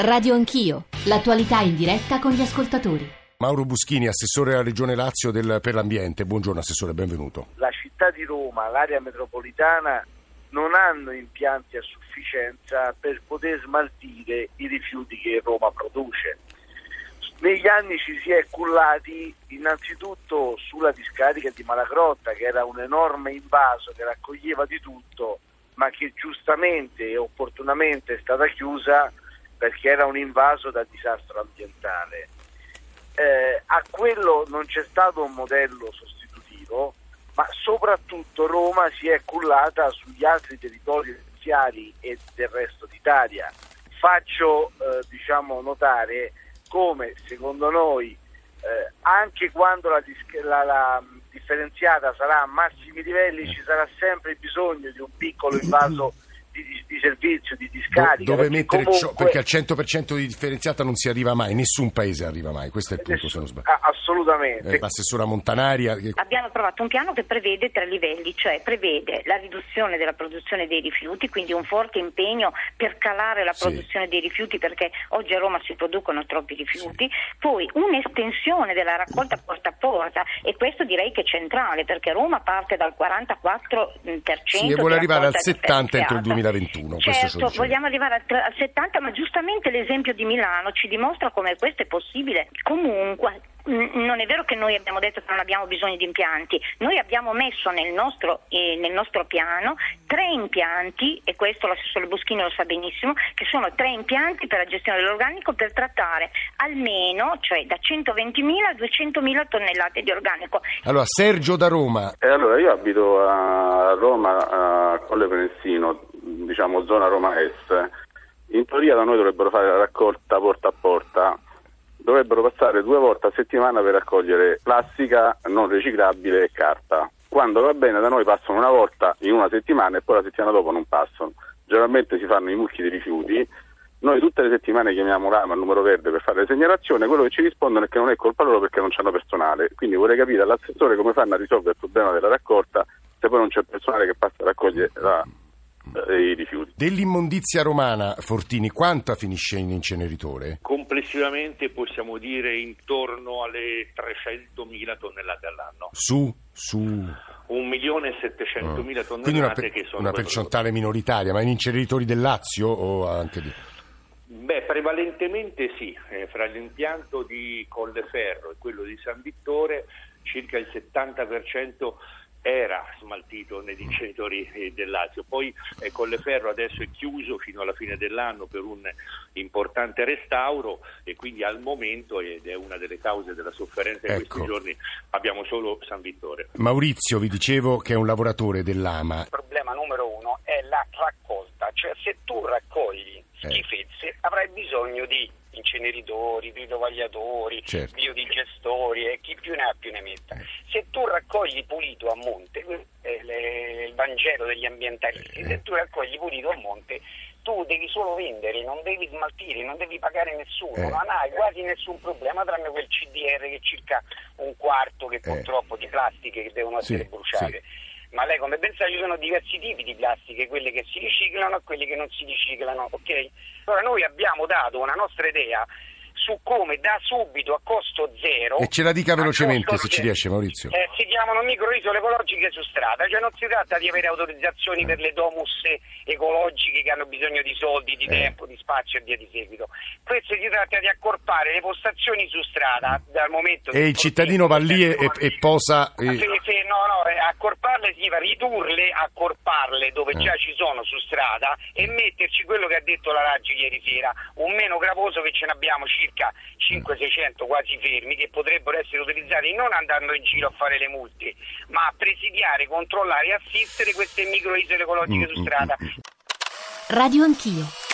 Radio Anch'io, l'attualità in diretta con gli ascoltatori. Mauro Buschini, assessore alla Regione Lazio del, per l'ambiente. Buongiorno assessore, benvenuto. La città di Roma, l'area metropolitana non hanno impianti a sufficienza per poter smaltire i rifiuti che Roma produce. Negli anni ci si è cullati innanzitutto sulla discarica di Malacrotta, che era un enorme invaso che raccoglieva di tutto, ma che giustamente e opportunamente è stata chiusa perché era un invaso da disastro ambientale. Eh, a quello non c'è stato un modello sostitutivo, ma soprattutto Roma si è cullata sugli altri territori essenziali e del resto d'Italia. Faccio eh, diciamo, notare come secondo noi eh, anche quando la, la, la, differenziata sarà a massimi livelli ci sarà sempre bisogno di un piccolo invaso di, di servizio, di discarica. dove mettere comunque... ciò, perché al 100% di differenziata non si arriva mai, nessun paese arriva mai, questo è il punto Nessun, se non sbaglio. Assolutamente. Eh, l'assessora Montanaria... Che... Abbiamo trovato un piano che prevede tre livelli, cioè prevede la riduzione della produzione dei rifiuti, quindi un forte impegno per calare la produzione sì. dei rifiuti perché oggi a Roma si producono troppi rifiuti, sì. poi un'estensione della raccolta porta a porta e questo direi che è centrale perché Roma parte dal 44% sì, e vuole arrivare al 70% entro il 2020. 2021. Certo, vogliamo arrivare al 70, ma giustamente l'esempio di Milano ci dimostra come questo è possibile. Comunque, non è vero che noi abbiamo detto che non abbiamo bisogno di impianti, noi abbiamo messo nel nostro, eh, nel nostro piano tre impianti, e questo l'assessore Boschini lo sa benissimo, che sono tre impianti per la gestione dell'organico per trattare almeno, cioè da 120.000 a 200.000 tonnellate di organico. Allora, Sergio da Roma. Eh, allora, io abito a Roma, a Colle Venessino, diciamo zona Roma Est. In teoria da noi dovrebbero fare la raccolta porta a porta dovrebbero passare due volte a settimana per raccogliere plastica non riciclabile e carta. Quando va bene da noi passano una volta in una settimana e poi la settimana dopo non passano. Generalmente si fanno i mucchi di rifiuti. Noi tutte le settimane chiamiamo l'AMA, il numero verde, per fare la segnalazione. Quello che ci rispondono è che non è colpa loro perché non hanno personale. Quindi vorrei capire dall'assessore come fanno a risolvere il problema della raccolta se poi non c'è personale che passa a raccogliere la, i rifiuti. Dell'immondizia romana, Fortini, quanta finisce in inceneritore? Complessivamente possiamo dire intorno alle 300.000 tonnellate all'anno. Su? Su? 1.700.000 tonnellate Quindi una, per, che sono una percentuale minoritaria, ma in inceneritori del Lazio o anche di... Beh, prevalentemente sì, eh, fra l'impianto di Colleferro e quello di San Vittore circa il 70% era smaltito negli incenitori eh, del Lazio. Poi eh, Colleferro adesso è chiuso fino alla fine dell'anno per un importante restauro e quindi al momento, ed è una delle cause della sofferenza ecco. questi giorni, abbiamo solo San Vittore. Maurizio, vi dicevo che è un lavoratore dell'AMA. Problema numero uno è la raccolta, cioè se tu raccogli eh. schifezze eh. avrai bisogno di inceneritori, ridovagliatori, certo. biodigestori e chi più ne ha più ne metta. Eh. Se tu raccogli pulito a monte, è il Vangelo degli ambientalisti, eh. se tu raccogli pulito a monte tu devi solo vendere, non devi smaltire, non devi pagare nessuno, eh. non hai quasi nessun problema tranne quel CDR che è circa un quarto che purtroppo di plastiche che devono essere sì, bruciate. Sì ma lei come pensa ci sono diversi tipi di plastiche, quelle che si riciclano e quelle che non si riciclano, ok? Allora noi abbiamo dato una nostra idea su come da subito a costo zero. E ce la dica velocemente se ci riesce, Maurizio. Eh, si chiamano microisole ecologiche su strada, cioè non si tratta di avere autorizzazioni eh. per le domus ecologiche che hanno bisogno di soldi, di eh. tempo, di spazio e via di seguito. Questo si tratta di accorpare le postazioni su strada dal momento E il cittadino va lì e, e, posa. E... Se, se, accorparle significa ridurle, accorparle dove eh. già ci sono su strada e metterci quello che ha detto la Raggi ieri sera, un meno gravoso che ce ne abbiamo circa circa 500-600 quasi fermi che potrebbero essere utilizzati non andando in giro a fare le multe, ma a presidiare, controllare e assistere queste microisole ecologiche mm, su strada. Radio Anch'io.